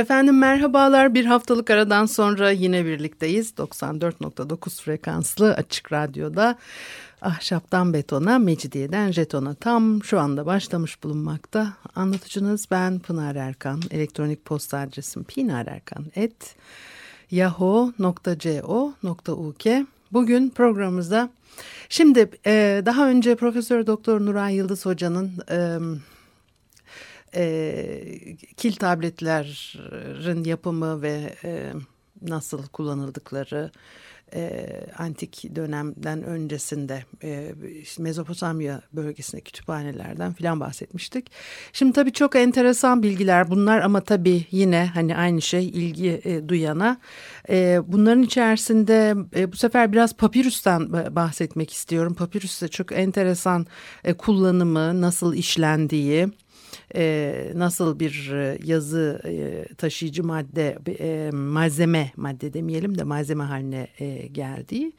Efendim merhabalar. Bir haftalık aradan sonra yine birlikteyiz. 94.9 frekanslı açık radyoda ahşaptan betona, mecidiyeden jetona tam şu anda başlamış bulunmakta. Anlatıcınız ben Pınar Erkan. Elektronik posta adresim pinarerkan.yahoo.co.uk Bugün programımızda şimdi daha önce Profesör Doktor Nuray Yıldız Hoca'nın e, kil tabletlerin yapımı ve e, nasıl kullanıldıkları e, antik dönemden öncesinde e, Mezopotamya bölgesinde kütüphanelerden filan bahsetmiştik. Şimdi tabii çok enteresan bilgiler bunlar ama tabii yine hani aynı şey ilgi e, duyana. E, bunların içerisinde e, bu sefer biraz papirüsten bahsetmek istiyorum. Papirüs de çok enteresan e, kullanımı, nasıl işlendiği e, nasıl bir e, yazı e, taşıyıcı madde e, malzeme madde demeyelim de malzeme haline e, geldiği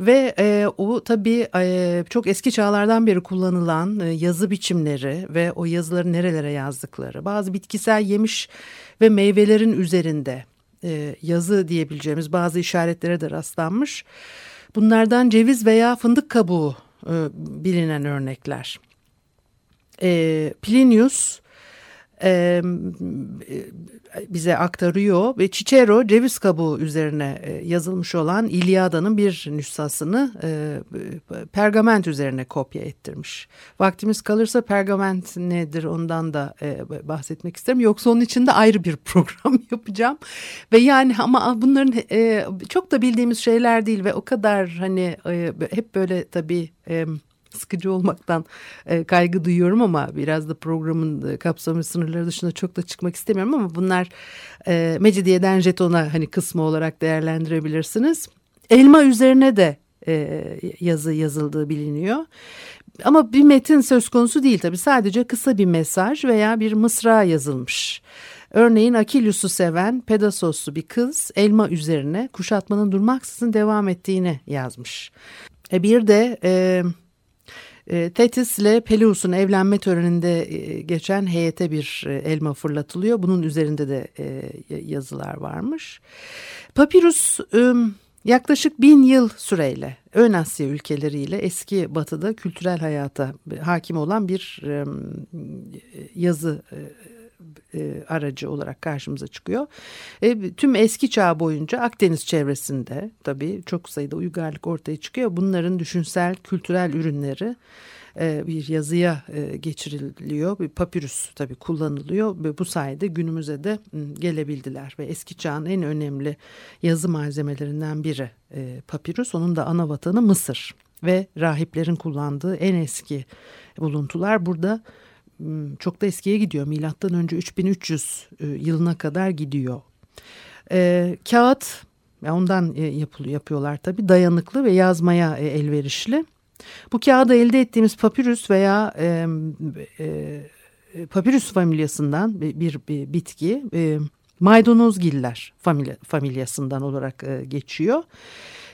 ve e, o tabii e, çok eski çağlardan beri kullanılan e, yazı biçimleri ve o yazıları nerelere yazdıkları bazı bitkisel yemiş ve meyvelerin üzerinde e, yazı diyebileceğimiz bazı işaretlere de rastlanmış. Bunlardan ceviz veya fındık kabuğu e, bilinen örnekler e, Plinius e, bize aktarıyor ve Cicero ceviz kabuğu üzerine e, yazılmış olan İlyada'nın bir nüshasını e, pergament üzerine kopya ettirmiş. Vaktimiz kalırsa pergament nedir ondan da e, bahsetmek isterim. Yoksa onun için de ayrı bir program yapacağım. Ve yani ama bunların e, çok da bildiğimiz şeyler değil ve o kadar hani e, hep böyle tabii... E, sıkıcı olmaktan e, kaygı duyuyorum ama biraz da programın e, kapsamı sınırları dışında çok da çıkmak istemiyorum ama bunlar e, Mecidiyeden jetona hani kısmı olarak değerlendirebilirsiniz. Elma üzerine de e, yazı yazıldığı biliniyor. Ama bir metin söz konusu değil tabii sadece kısa bir mesaj veya bir mısra yazılmış. Örneğin Akilus'u seven Pedasoslu bir kız elma üzerine kuşatmanın durmaksızın devam ettiğini yazmış. E bir de e, e, Tetis ile Peleus'un evlenme töreninde e, geçen heyete bir e, elma fırlatılıyor. Bunun üzerinde de e, yazılar varmış. Papirus yaklaşık bin yıl süreyle Ön Asya ülkeleriyle eski batıda kültürel hayata hakim olan bir yazı e, aracı olarak karşımıza çıkıyor. E, tüm eski çağ boyunca Akdeniz çevresinde tabii çok sayıda uygarlık ortaya çıkıyor. Bunların düşünsel, kültürel ürünleri e, bir yazıya e, geçiriliyor. Bir papyrus tabii kullanılıyor ve bu sayede günümüze de gelebildiler. Ve eski çağın en önemli yazı malzemelerinden biri e, papyrus. Onun da ana vatanı Mısır ve rahiplerin kullandığı en eski buluntular burada çok da eskiye gidiyor. Milattan önce 3300 e, yılına kadar gidiyor. E, kağıt ondan e, yapılıyor, yapıyorlar tabii dayanıklı ve yazmaya elverişli. Bu kağıdı elde ettiğimiz papyrus veya e, e, papyrus familyasından bir, bir, bir bitki e, maydanozgiller familya, familyasından olarak e, geçiyor.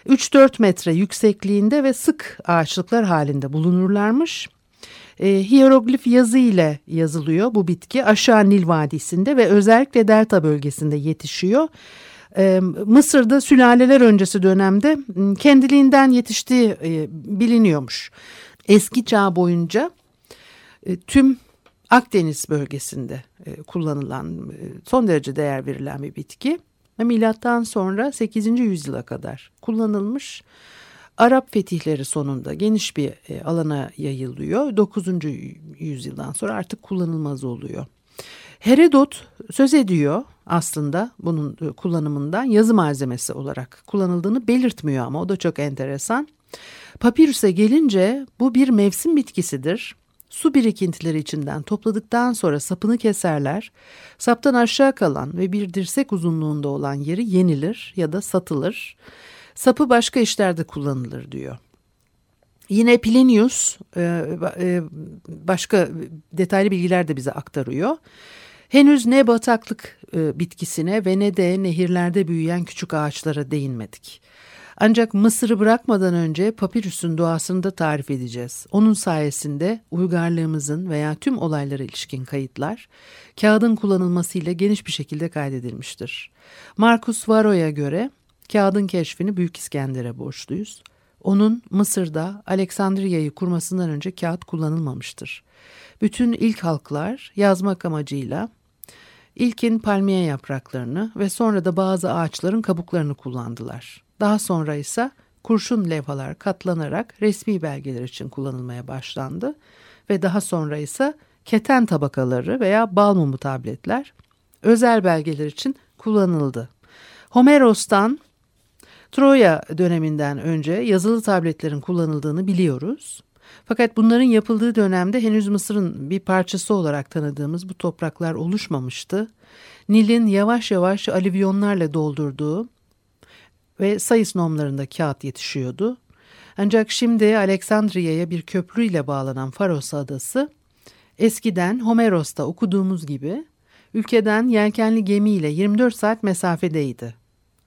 3-4 metre yüksekliğinde ve sık ağaçlıklar halinde bulunurlarmış. E, hieroglif yazı ile yazılıyor bu bitki aşağı Nil Vadisi'nde ve özellikle delta bölgesinde yetişiyor. E, Mısır'da sülaleler öncesi dönemde kendiliğinden yetiştiği e, biliniyormuş. Eski çağ boyunca e, tüm Akdeniz bölgesinde e, kullanılan e, son derece değer verilen bir bitki. Milattan sonra 8. yüzyıla kadar kullanılmış. Arap fetihleri sonunda geniş bir e, alana yayılıyor. 9. yüzyıldan sonra artık kullanılmaz oluyor. Herodot söz ediyor aslında bunun e, kullanımından yazı malzemesi olarak kullanıldığını belirtmiyor ama o da çok enteresan. Papirüse gelince bu bir mevsim bitkisidir. Su birikintileri içinden topladıktan sonra sapını keserler. Saptan aşağı kalan ve bir dirsek uzunluğunda olan yeri yenilir ya da satılır. Sapı başka işlerde kullanılır diyor. Yine Plinius e, e, başka detaylı bilgiler de bize aktarıyor. Henüz ne bataklık e, bitkisine ve ne de nehirlerde büyüyen küçük ağaçlara değinmedik. Ancak Mısır'ı bırakmadan önce papirüsün doğasını da tarif edeceğiz. Onun sayesinde uygarlığımızın veya tüm olaylara ilişkin kayıtlar kağıdın kullanılmasıyla geniş bir şekilde kaydedilmiştir. Marcus Varro'ya göre kağıdın keşfini Büyük İskender'e borçluyuz. Onun Mısır'da Aleksandriya'yı kurmasından önce kağıt kullanılmamıştır. Bütün ilk halklar yazmak amacıyla ilkin palmiye yapraklarını ve sonra da bazı ağaçların kabuklarını kullandılar. Daha sonra ise kurşun levhalar katlanarak resmi belgeler için kullanılmaya başlandı ve daha sonra ise keten tabakaları veya bal mumu tabletler özel belgeler için kullanıldı. Homeros'tan Troya döneminden önce yazılı tabletlerin kullanıldığını biliyoruz. Fakat bunların yapıldığı dönemde henüz Mısır'ın bir parçası olarak tanıdığımız bu topraklar oluşmamıştı. Nil'in yavaş yavaş alüvyonlarla doldurduğu ve Sayıs nomlarında kağıt yetişiyordu. Ancak şimdi Aleksandriya'ya bir köprüyle bağlanan Faros adası eskiden Homeros'ta okuduğumuz gibi ülkeden yelkenli gemiyle 24 saat mesafedeydi.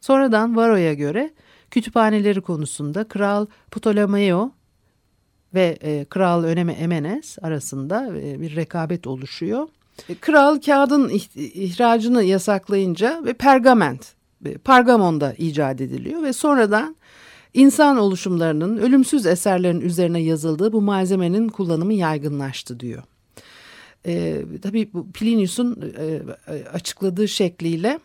Sonradan Varro'ya göre kütüphaneleri konusunda Kral Ptolemeo ve e, Kral Öneme Emenes arasında e, bir rekabet oluşuyor. E, kral kağıdın ihracını yasaklayınca ve pergament, Pergamon'da icat ediliyor ve sonradan insan oluşumlarının ölümsüz eserlerin üzerine yazıldığı bu malzemenin kullanımı yaygınlaştı diyor. E, tabii bu Plinius'un e, açıkladığı şekliyle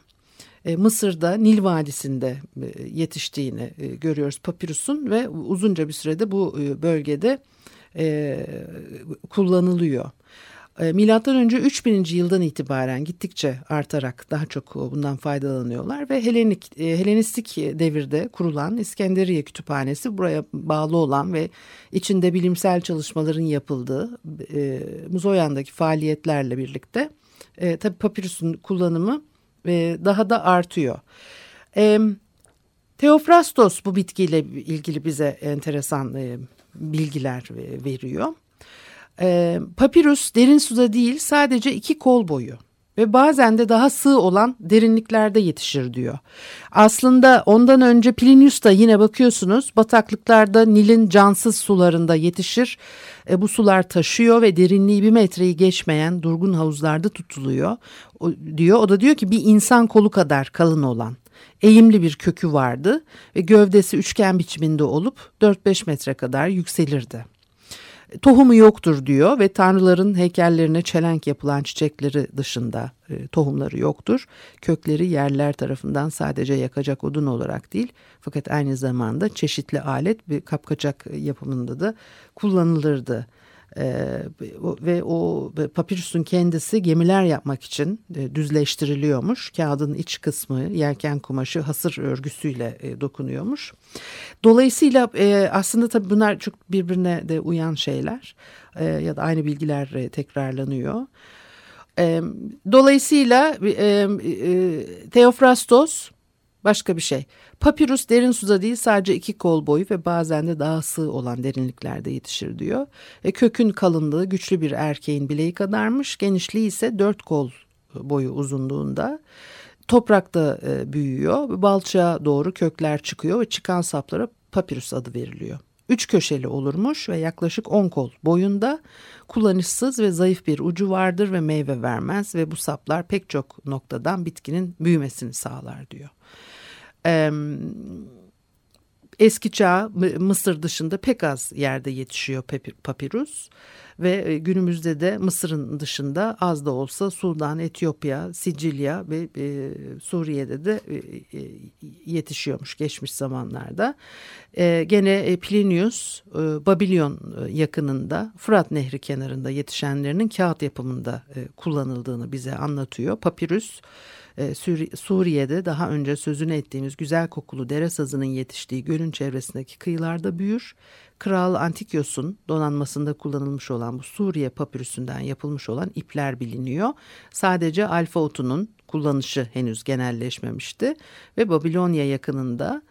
Mısır'da Nil Vadisi'nde e, yetiştiğini e, görüyoruz papirüsün ve uzunca bir sürede bu bölgede kullanılıyor. Milattan önce 3000. yıldan itibaren gittikçe artarak daha çok bundan faydalanıyorlar ve Helenik, Helenistik devirde kurulan İskenderiye Kütüphanesi buraya bağlı olan ve içinde bilimsel çalışmaların yapıldığı e, Muzoyan'daki faaliyetlerle birlikte e, tabi papirüsün kullanımı e, daha da artıyor. E, Teofrastos bu bitkiyle ilgili bize enteresan e, bilgiler veriyor. E, papirus derin suda değil sadece iki kol boyu ve bazen de daha sığ olan derinliklerde yetişir diyor. Aslında ondan önce Plinius da yine bakıyorsunuz bataklıklarda Nil'in cansız sularında yetişir. E, bu sular taşıyor ve derinliği bir metreyi geçmeyen durgun havuzlarda tutuluyor o, diyor. O da diyor ki bir insan kolu kadar kalın olan eğimli bir kökü vardı ve gövdesi üçgen biçiminde olup 4-5 metre kadar yükselirdi tohumu yoktur diyor ve tanrıların heykellerine çelenk yapılan çiçekleri dışında e, tohumları yoktur. Kökleri yerler tarafından sadece yakacak odun olarak değil fakat aynı zamanda çeşitli alet bir kapkaçak yapımında da kullanılırdı. Ee, ve o papirüsün kendisi gemiler yapmak için e, düzleştiriliyormuş. Kağıdın iç kısmı yelken kumaşı hasır örgüsüyle e, dokunuyormuş. Dolayısıyla e, aslında tabii bunlar çok birbirine de uyan şeyler ya da aynı bilgiler tekrarlanıyor. Dolayısıyla Teofrastos Başka bir şey. Papirus derin suda değil sadece iki kol boyu ve bazen de daha sığ olan derinliklerde yetişir diyor. E, kökün kalınlığı güçlü bir erkeğin bileği kadarmış. Genişliği ise dört kol boyu uzunluğunda. Toprakta e, büyüyor. Balçağa doğru kökler çıkıyor ve çıkan saplara papirus adı veriliyor. Üç köşeli olurmuş ve yaklaşık on kol boyunda kullanışsız ve zayıf bir ucu vardır ve meyve vermez ve bu saplar pek çok noktadan bitkinin büyümesini sağlar diyor. Eski çağ Mısır dışında pek az yerde yetişiyor papirus ve e, günümüzde de Mısır'ın dışında az da olsa Sudan, Etiyopya, Sicilya ve e, Suriye'de de e, yetişiyormuş geçmiş zamanlarda. Gene Plinius Babilon yakınında Fırat Nehri kenarında yetişenlerinin kağıt yapımında kullanıldığını bize anlatıyor. Papirüs e, Suriye'de daha önce sözünü ettiğimiz güzel kokulu dere sazının yetiştiği gölün çevresindeki kıyılarda büyür. Kral Antikyos'un donanmasında kullanılmış olan bu Suriye papürüsünden yapılmış olan ipler biliniyor. Sadece alfa otunun kullanışı henüz genelleşmemişti ve Babilonya yakınında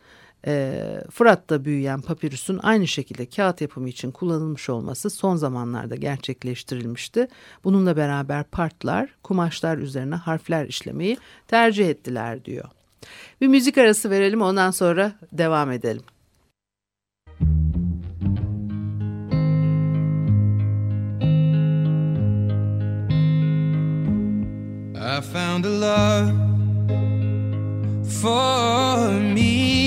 E, Fırat'ta büyüyen papirüsün aynı şekilde kağıt yapımı için kullanılmış olması son zamanlarda gerçekleştirilmişti. Bununla beraber partlar kumaşlar üzerine harfler işlemeyi tercih ettiler diyor. Bir müzik arası verelim ondan sonra devam edelim. I found a love for me.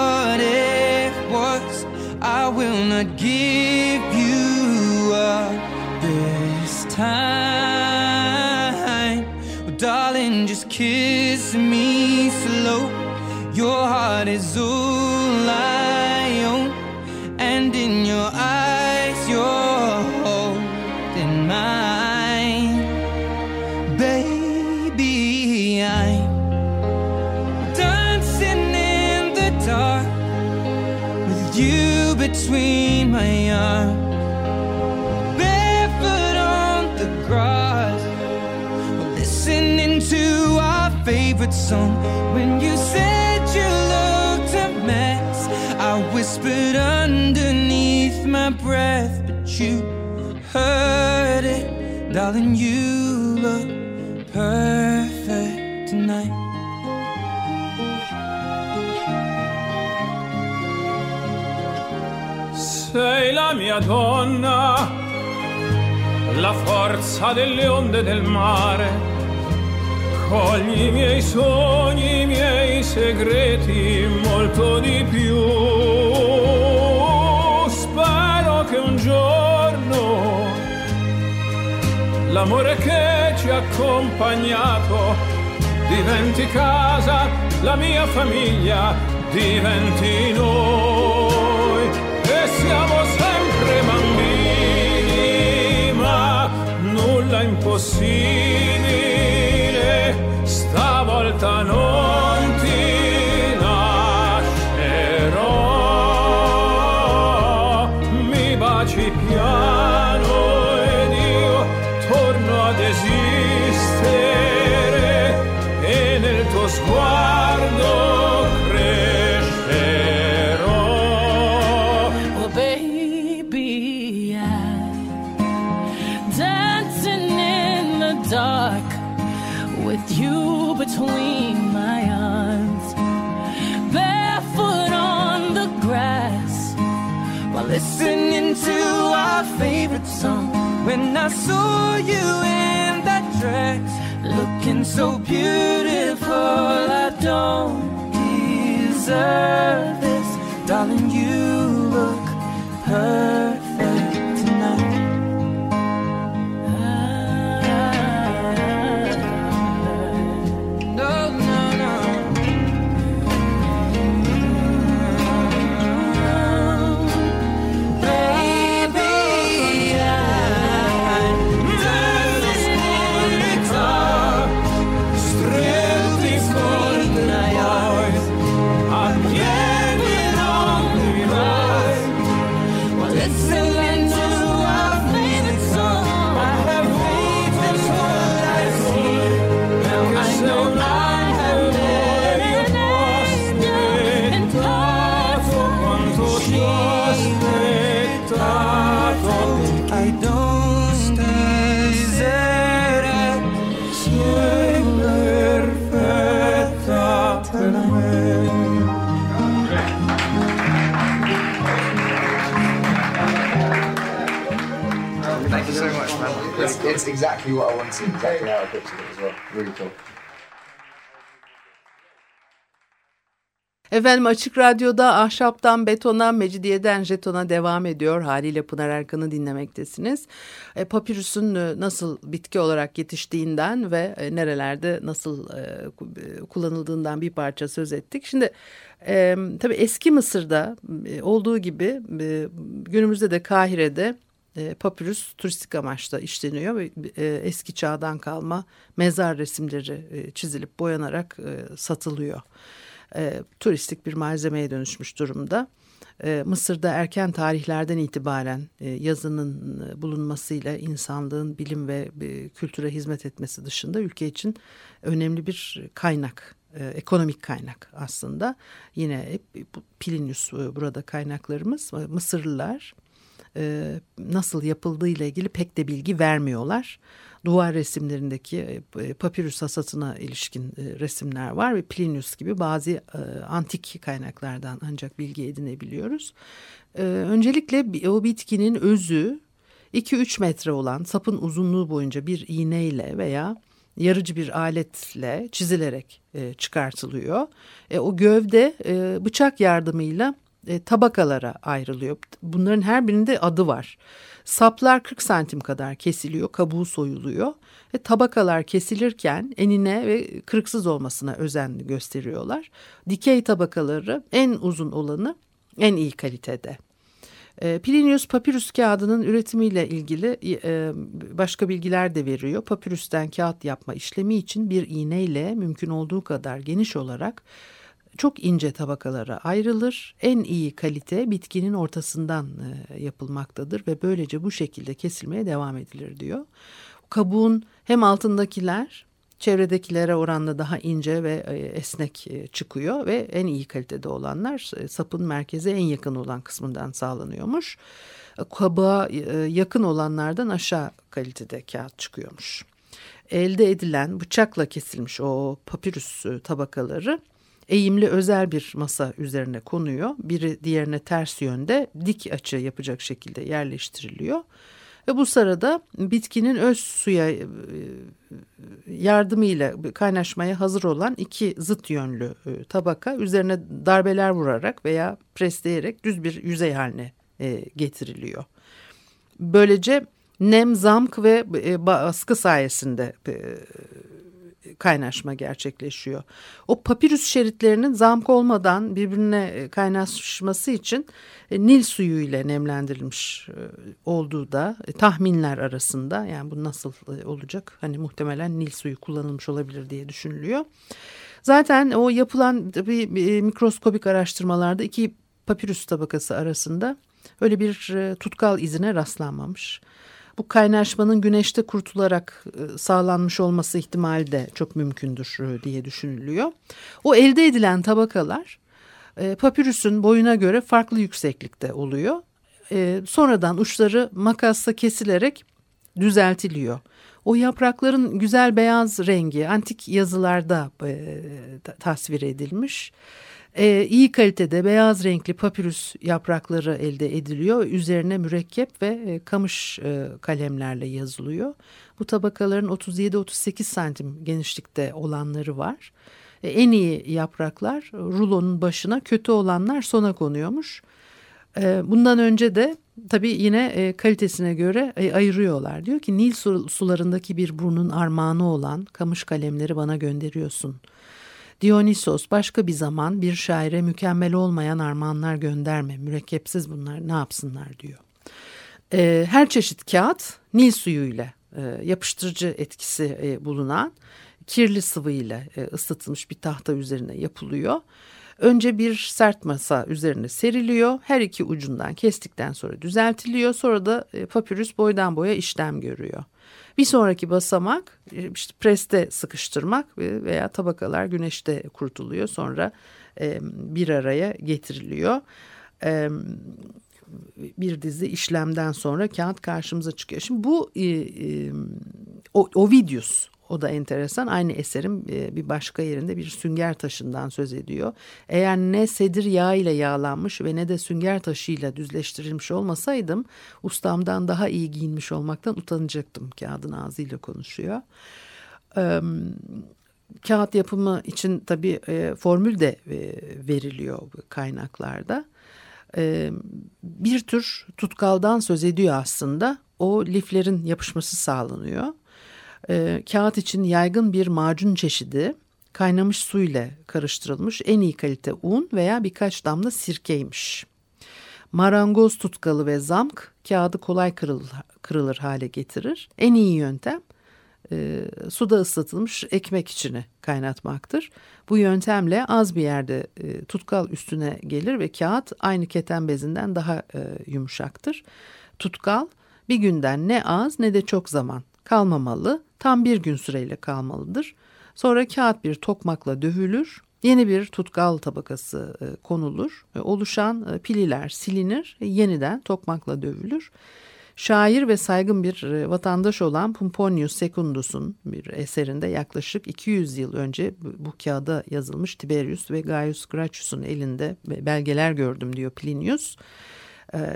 kiss me slow. Your heart is all I own, and in your eyes, you're holding mine. Baby, I'm dancing in the dark with you between my arms. When you said you looked a mess, I whispered underneath my breath, but you heard it, darling. You look perfect tonight. Sei la mia donna, la forza delle onde del mare. Cogli i miei sogni, i miei segreti, molto di più. Spero che un giorno l'amore che ci ha accompagnato diventi casa, la mia famiglia diventi noi e siamo sempre bambini, ma nulla impossibile, with you between my arms, barefoot on the grass while listening to our favorite song. When I saw you in that dress, looking so beautiful, I don't deserve this, darling. You look perfect Efendim Açık Radyo'da ahşaptan betona, mecidiyeden jetona devam ediyor. Haliyle Pınar Erkan'ı dinlemektesiniz. E, papirüsün e, nasıl bitki olarak yetiştiğinden ve e, nerelerde nasıl e, kullanıldığından bir parça söz ettik. Şimdi e, tabii eski Mısır'da e, olduğu gibi e, günümüzde de Kahire'de e, papyrus turistik amaçla işleniyor ve e, eski çağdan kalma mezar resimleri e, çizilip boyanarak e, satılıyor. E, turistik bir malzemeye dönüşmüş durumda. E, Mısır'da erken tarihlerden itibaren e, yazının e, bulunmasıyla insanlığın bilim ve e, kültüre hizmet etmesi dışında ülke için önemli bir kaynak e, ekonomik kaynak aslında. Yine hep Plinius e, burada kaynaklarımız. Mısırlılar e, nasıl yapıldığı ile ilgili pek de bilgi vermiyorlar. Duvar resimlerindeki e, papirüs hasatına ilişkin e, resimler var ve Plinius gibi bazı e, antik kaynaklardan ancak bilgi edinebiliyoruz. E, öncelikle o bitkinin özü 2-3 metre olan sapın uzunluğu boyunca bir iğneyle veya yarıcı bir aletle çizilerek e, çıkartılıyor. E, o gövde e, bıçak yardımıyla e, tabakalara ayrılıyor. Bunların her birinde adı var. Saplar 40 santim kadar kesiliyor, kabuğu soyuluyor ve tabakalar kesilirken enine ve kırıksız olmasına özen gösteriyorlar. Dikey tabakaları en uzun olanı en iyi kalitede. E, Plinius papirüs kağıdının üretimiyle ilgili e, başka bilgiler de veriyor. Papirüsten kağıt yapma işlemi için bir iğneyle mümkün olduğu kadar geniş olarak çok ince tabakalara ayrılır. En iyi kalite bitkinin ortasından e, yapılmaktadır ve böylece bu şekilde kesilmeye devam edilir diyor. Kabuğun hem altındakiler çevredekilere oranla daha ince ve e, esnek e, çıkıyor ve en iyi kalitede olanlar sapın merkeze en yakın olan kısmından sağlanıyormuş. Kabuğa yakın olanlardan aşağı kalitede kağıt çıkıyormuş. Elde edilen bıçakla kesilmiş o papirüs tabakaları eğimli özel bir masa üzerine konuyor. Biri diğerine ters yönde dik açı yapacak şekilde yerleştiriliyor. Ve bu sırada bitkinin öz suya e, yardımıyla kaynaşmaya hazır olan iki zıt yönlü e, tabaka üzerine darbeler vurarak veya presleyerek düz bir yüzey haline e, getiriliyor. Böylece nem, zamk ve baskı sayesinde kaynaşma gerçekleşiyor. O papirüs şeritlerinin zamk olmadan birbirine e, kaynaşması için e, Nil suyu ile nemlendirilmiş e, olduğu da tahminler arasında. Yani bu nasıl olacak? Hani muhtemelen Nil suyu kullanılmış olabilir diye düşünülüyor. Zaten o yapılan bir mikroskobik araştırmalarda iki papirüs tabakası arasında öyle bir tutkal izine rastlanmamış bu kaynaşmanın güneşte kurtularak e, sağlanmış olması ihtimali de çok mümkündür e, diye düşünülüyor. O elde edilen tabakalar e, papirüsün boyuna göre farklı yükseklikte oluyor. Sonradan uçları makasla kesilerek düzeltiliyor. O yaprakların güzel beyaz rengi antik yazılarda tasvir edilmiş. E, iyi kalitede beyaz renkli papirüs yaprakları elde ediliyor. Üzerine mürekkep ve e, kamış e, kalemlerle yazılıyor. Bu tabakaların 37-38 santim genişlikte olanları var. E, en iyi yapraklar rulonun başına kötü olanlar sona konuyormuş. E, bundan önce de tabii yine e, kalitesine göre e, ayırıyorlar. Diyor ki Nil sularındaki bir burnun armağanı olan kamış kalemleri bana gönderiyorsun.'' Dionysos başka bir zaman bir şaire mükemmel olmayan armağanlar gönderme. Mürekkepsiz bunlar ne yapsınlar diyor. E, her çeşit kağıt Nil suyuyla e, yapıştırıcı etkisi e, bulunan kirli sıvı ile e, ısıtılmış bir tahta üzerine yapılıyor. Önce bir sert masa üzerine seriliyor. Her iki ucundan kestikten sonra düzeltiliyor. Sonra da e, papirüs boydan boya işlem görüyor. Bir sonraki basamak e, işte preste sıkıştırmak veya tabakalar güneşte kurutuluyor. Sonra e, bir araya getiriliyor. E, bir dizi işlemden sonra kağıt karşımıza çıkıyor. Şimdi bu Ovidius o da enteresan. Aynı eserin e, bir başka yerinde bir sünger taşından söz ediyor. Eğer ne sedir yağı ile yağlanmış ve ne de sünger taşıyla düzleştirilmiş olmasaydım ustamdan daha iyi giyinmiş olmaktan utanacaktım. Kağıdın ağzıyla konuşuyor. kağıt yapımı için tabii e, formül de e, veriliyor kaynaklarda. Bir tür tutkaldan söz ediyor aslında. O liflerin yapışması sağlanıyor. E, kağıt için yaygın bir macun çeşidi kaynamış su ile karıştırılmış en iyi kalite un veya birkaç damla sirkeymiş. Marangoz tutkalı ve zamk kağıdı kolay kırılır, kırılır hale getirir. En iyi yöntem e, suda ıslatılmış ekmek içini kaynatmaktır. Bu yöntemle az bir yerde e, tutkal üstüne gelir ve kağıt aynı keten bezinden daha e, yumuşaktır. Tutkal bir günden ne az ne de çok zaman kalmamalı, tam bir gün süreyle kalmalıdır. Sonra kağıt bir tokmakla dövülür, yeni bir tutkal tabakası e, konulur, e, oluşan e, pililer silinir, yeniden tokmakla dövülür. Şair ve saygın bir vatandaş olan Pomponius Secundus'un bir eserinde yaklaşık 200 yıl önce bu kağıda yazılmış Tiberius ve Gaius Gracchus'un elinde belgeler gördüm diyor Plinius.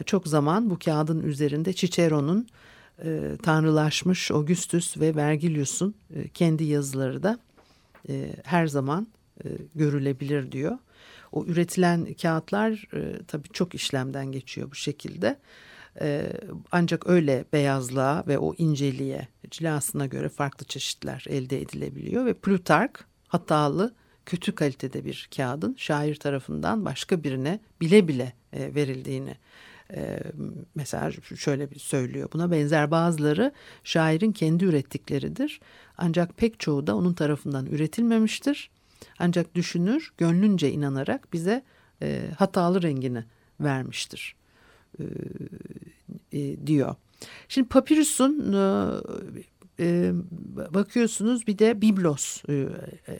Çok zaman bu kağıdın üzerinde Cicero'nun e, tanrılaşmış Augustus ve Vergilius'un kendi yazıları da her zaman görülebilir diyor. O üretilen kağıtlar tabii çok işlemden geçiyor bu şekilde. Ee, ancak öyle beyazlığa ve o inceliğe cilasına göre farklı çeşitler elde edilebiliyor ve Plutark hatalı kötü kalitede bir kağıdın şair tarafından başka birine bile bile e, verildiğini mesela şöyle bir söylüyor. Buna benzer bazıları şairin kendi ürettikleridir. Ancak pek çoğu da onun tarafından üretilmemiştir. Ancak düşünür, gönlünce inanarak bize e, hatalı rengini vermiştir. E, e, diyor. Şimdi papirüsün e, e, bakıyorsunuz bir de Biblos e,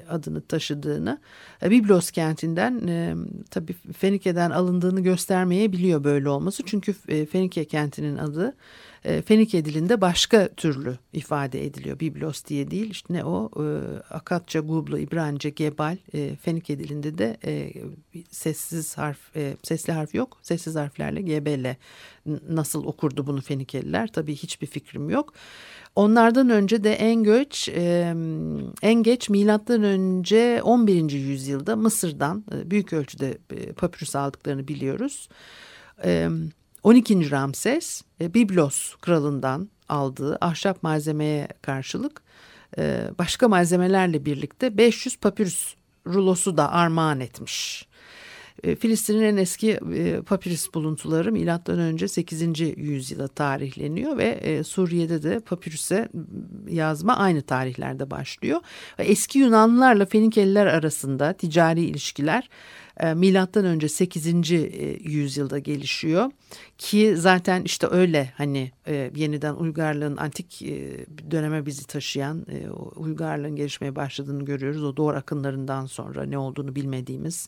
adını taşıdığını. E, Biblos kentinden e, tabii Fenike'den alındığını göstermeyebiliyor böyle olması. Çünkü e, Fenike kentinin adı e, Fenike dilinde başka türlü ifade ediliyor. Biblos diye değil işte ne o e, Akatça, Gublu, İbranice, Gebal e, Fenike dilinde de sessiz harf sesli harf yok. Sessiz harflerle Gebele nasıl okurdu bunu Fenikeliler tabii hiçbir fikrim yok. Onlardan önce de en geç en geç milattan önce 11. yüzyılda Mısır'dan büyük ölçüde e, papyrus aldıklarını biliyoruz. E, 12. Ramses e, Biblos kralından aldığı ahşap malzemeye karşılık e, başka malzemelerle birlikte 500 papyrus rulosu da armağan etmiş. E, Filistin'in en eski e, buluntuları milattan önce 8. yüzyıla tarihleniyor ve Suriye'de de papirüse yazma aynı tarihlerde başlıyor. Eski Yunanlılarla Fenikeliler arasında ticari ilişkiler milattan önce 8. yüzyılda gelişiyor ki zaten işte öyle hani yeniden uygarlığın antik döneme bizi taşıyan uygarlığın gelişmeye başladığını görüyoruz o doğru akınlarından sonra ne olduğunu bilmediğimiz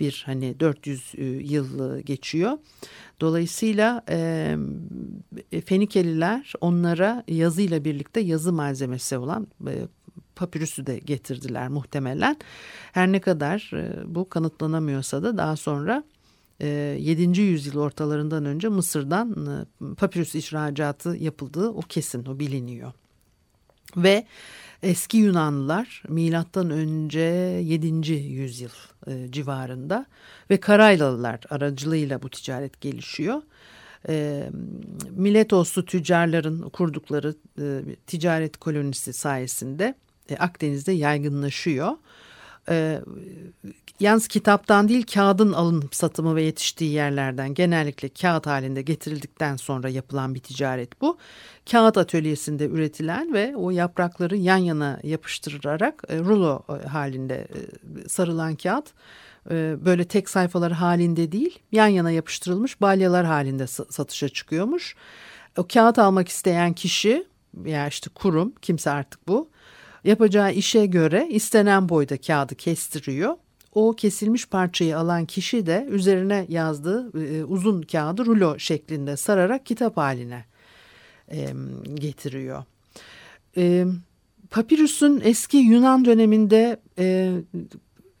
bir hani 400 e, yıl geçiyor. Dolayısıyla e, Fenikeliler onlara yazıyla birlikte yazı malzemesi olan e, papirüsü de getirdiler muhtemelen. Her ne kadar e, bu kanıtlanamıyorsa da daha sonra 7. yüzyıl ortalarından önce Mısır'dan papirüs ihracatı yapıldığı o kesin, o biliniyor. Ve Eski Yunanlılar milattan önce 7. yüzyıl e, civarında ve Karaylalılar aracılığıyla bu ticaret gelişiyor. E, Miletoslu tüccarların kurdukları e, ticaret kolonisi sayesinde e, Akdeniz'de yaygınlaşıyor. E, yalnız kitaptan değil kağıdın alınıp satımı ve yetiştiği yerlerden genellikle kağıt halinde getirildikten sonra yapılan bir ticaret bu. Kağıt atölyesinde üretilen ve o yaprakları yan yana yapıştırarak e, rulo e, halinde e, sarılan kağıt e, böyle tek sayfaları halinde değil yan yana yapıştırılmış balyalar halinde satışa çıkıyormuş. O kağıt almak isteyen kişi ya işte kurum kimse artık bu yapacağı işe göre istenen boyda kağıdı kestiriyor o kesilmiş parçayı alan kişi de üzerine yazdığı e, uzun kağıdı rulo şeklinde sararak kitap haline e, getiriyor. E, papirüsün eski Yunan döneminde e,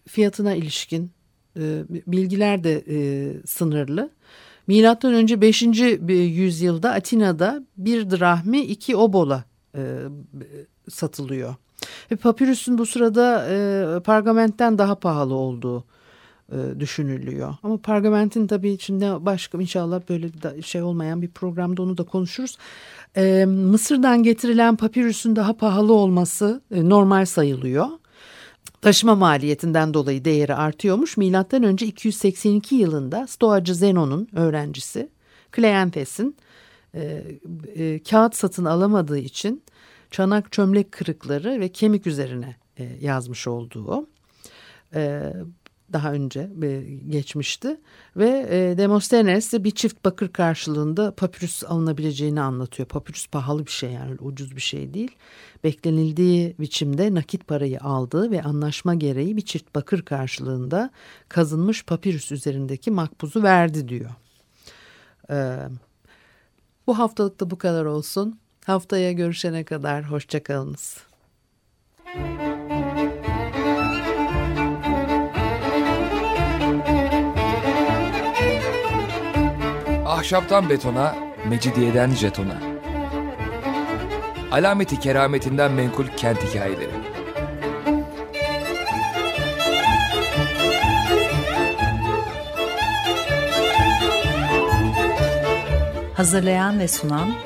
fiyatına ilişkin e, bilgiler de e, sınırlı. Milattan önce 5. yüzyılda Atina'da bir drahmi iki obola e, satılıyor. Ve papirüsün bu sırada e, pergamentten daha pahalı olduğu e, düşünülüyor. Ama pergamentin tabii içinde başka inşallah böyle şey olmayan bir programda onu da konuşuruz. E, Mısır'dan getirilen papirüsün daha pahalı olması e, normal sayılıyor. Taşıma maliyetinden dolayı değeri artıyormuş. Milattan önce 282 yılında Stoacı Zenon'un öğrencisi Kleantes'in e, e, kağıt satın alamadığı için çanak çömlek kırıkları ve kemik üzerine e, yazmış olduğu e, daha önce e, geçmişti ve Demosthenes de bir çift bakır karşılığında papyrus alınabileceğini anlatıyor. Papyrus pahalı bir şey yani ucuz bir şey değil. Beklenildiği biçimde nakit parayı aldığı ve anlaşma gereği bir çift bakır karşılığında kazınmış papyrus üzerindeki makbuzu verdi diyor. E, bu haftalık da bu kadar olsun. Haftaya görüşene kadar hoşçakalınız. Ahşaptan betona, mecidiyeden jetona. Alameti kerametinden menkul kent hikayeleri. Hazırlayan ve sunan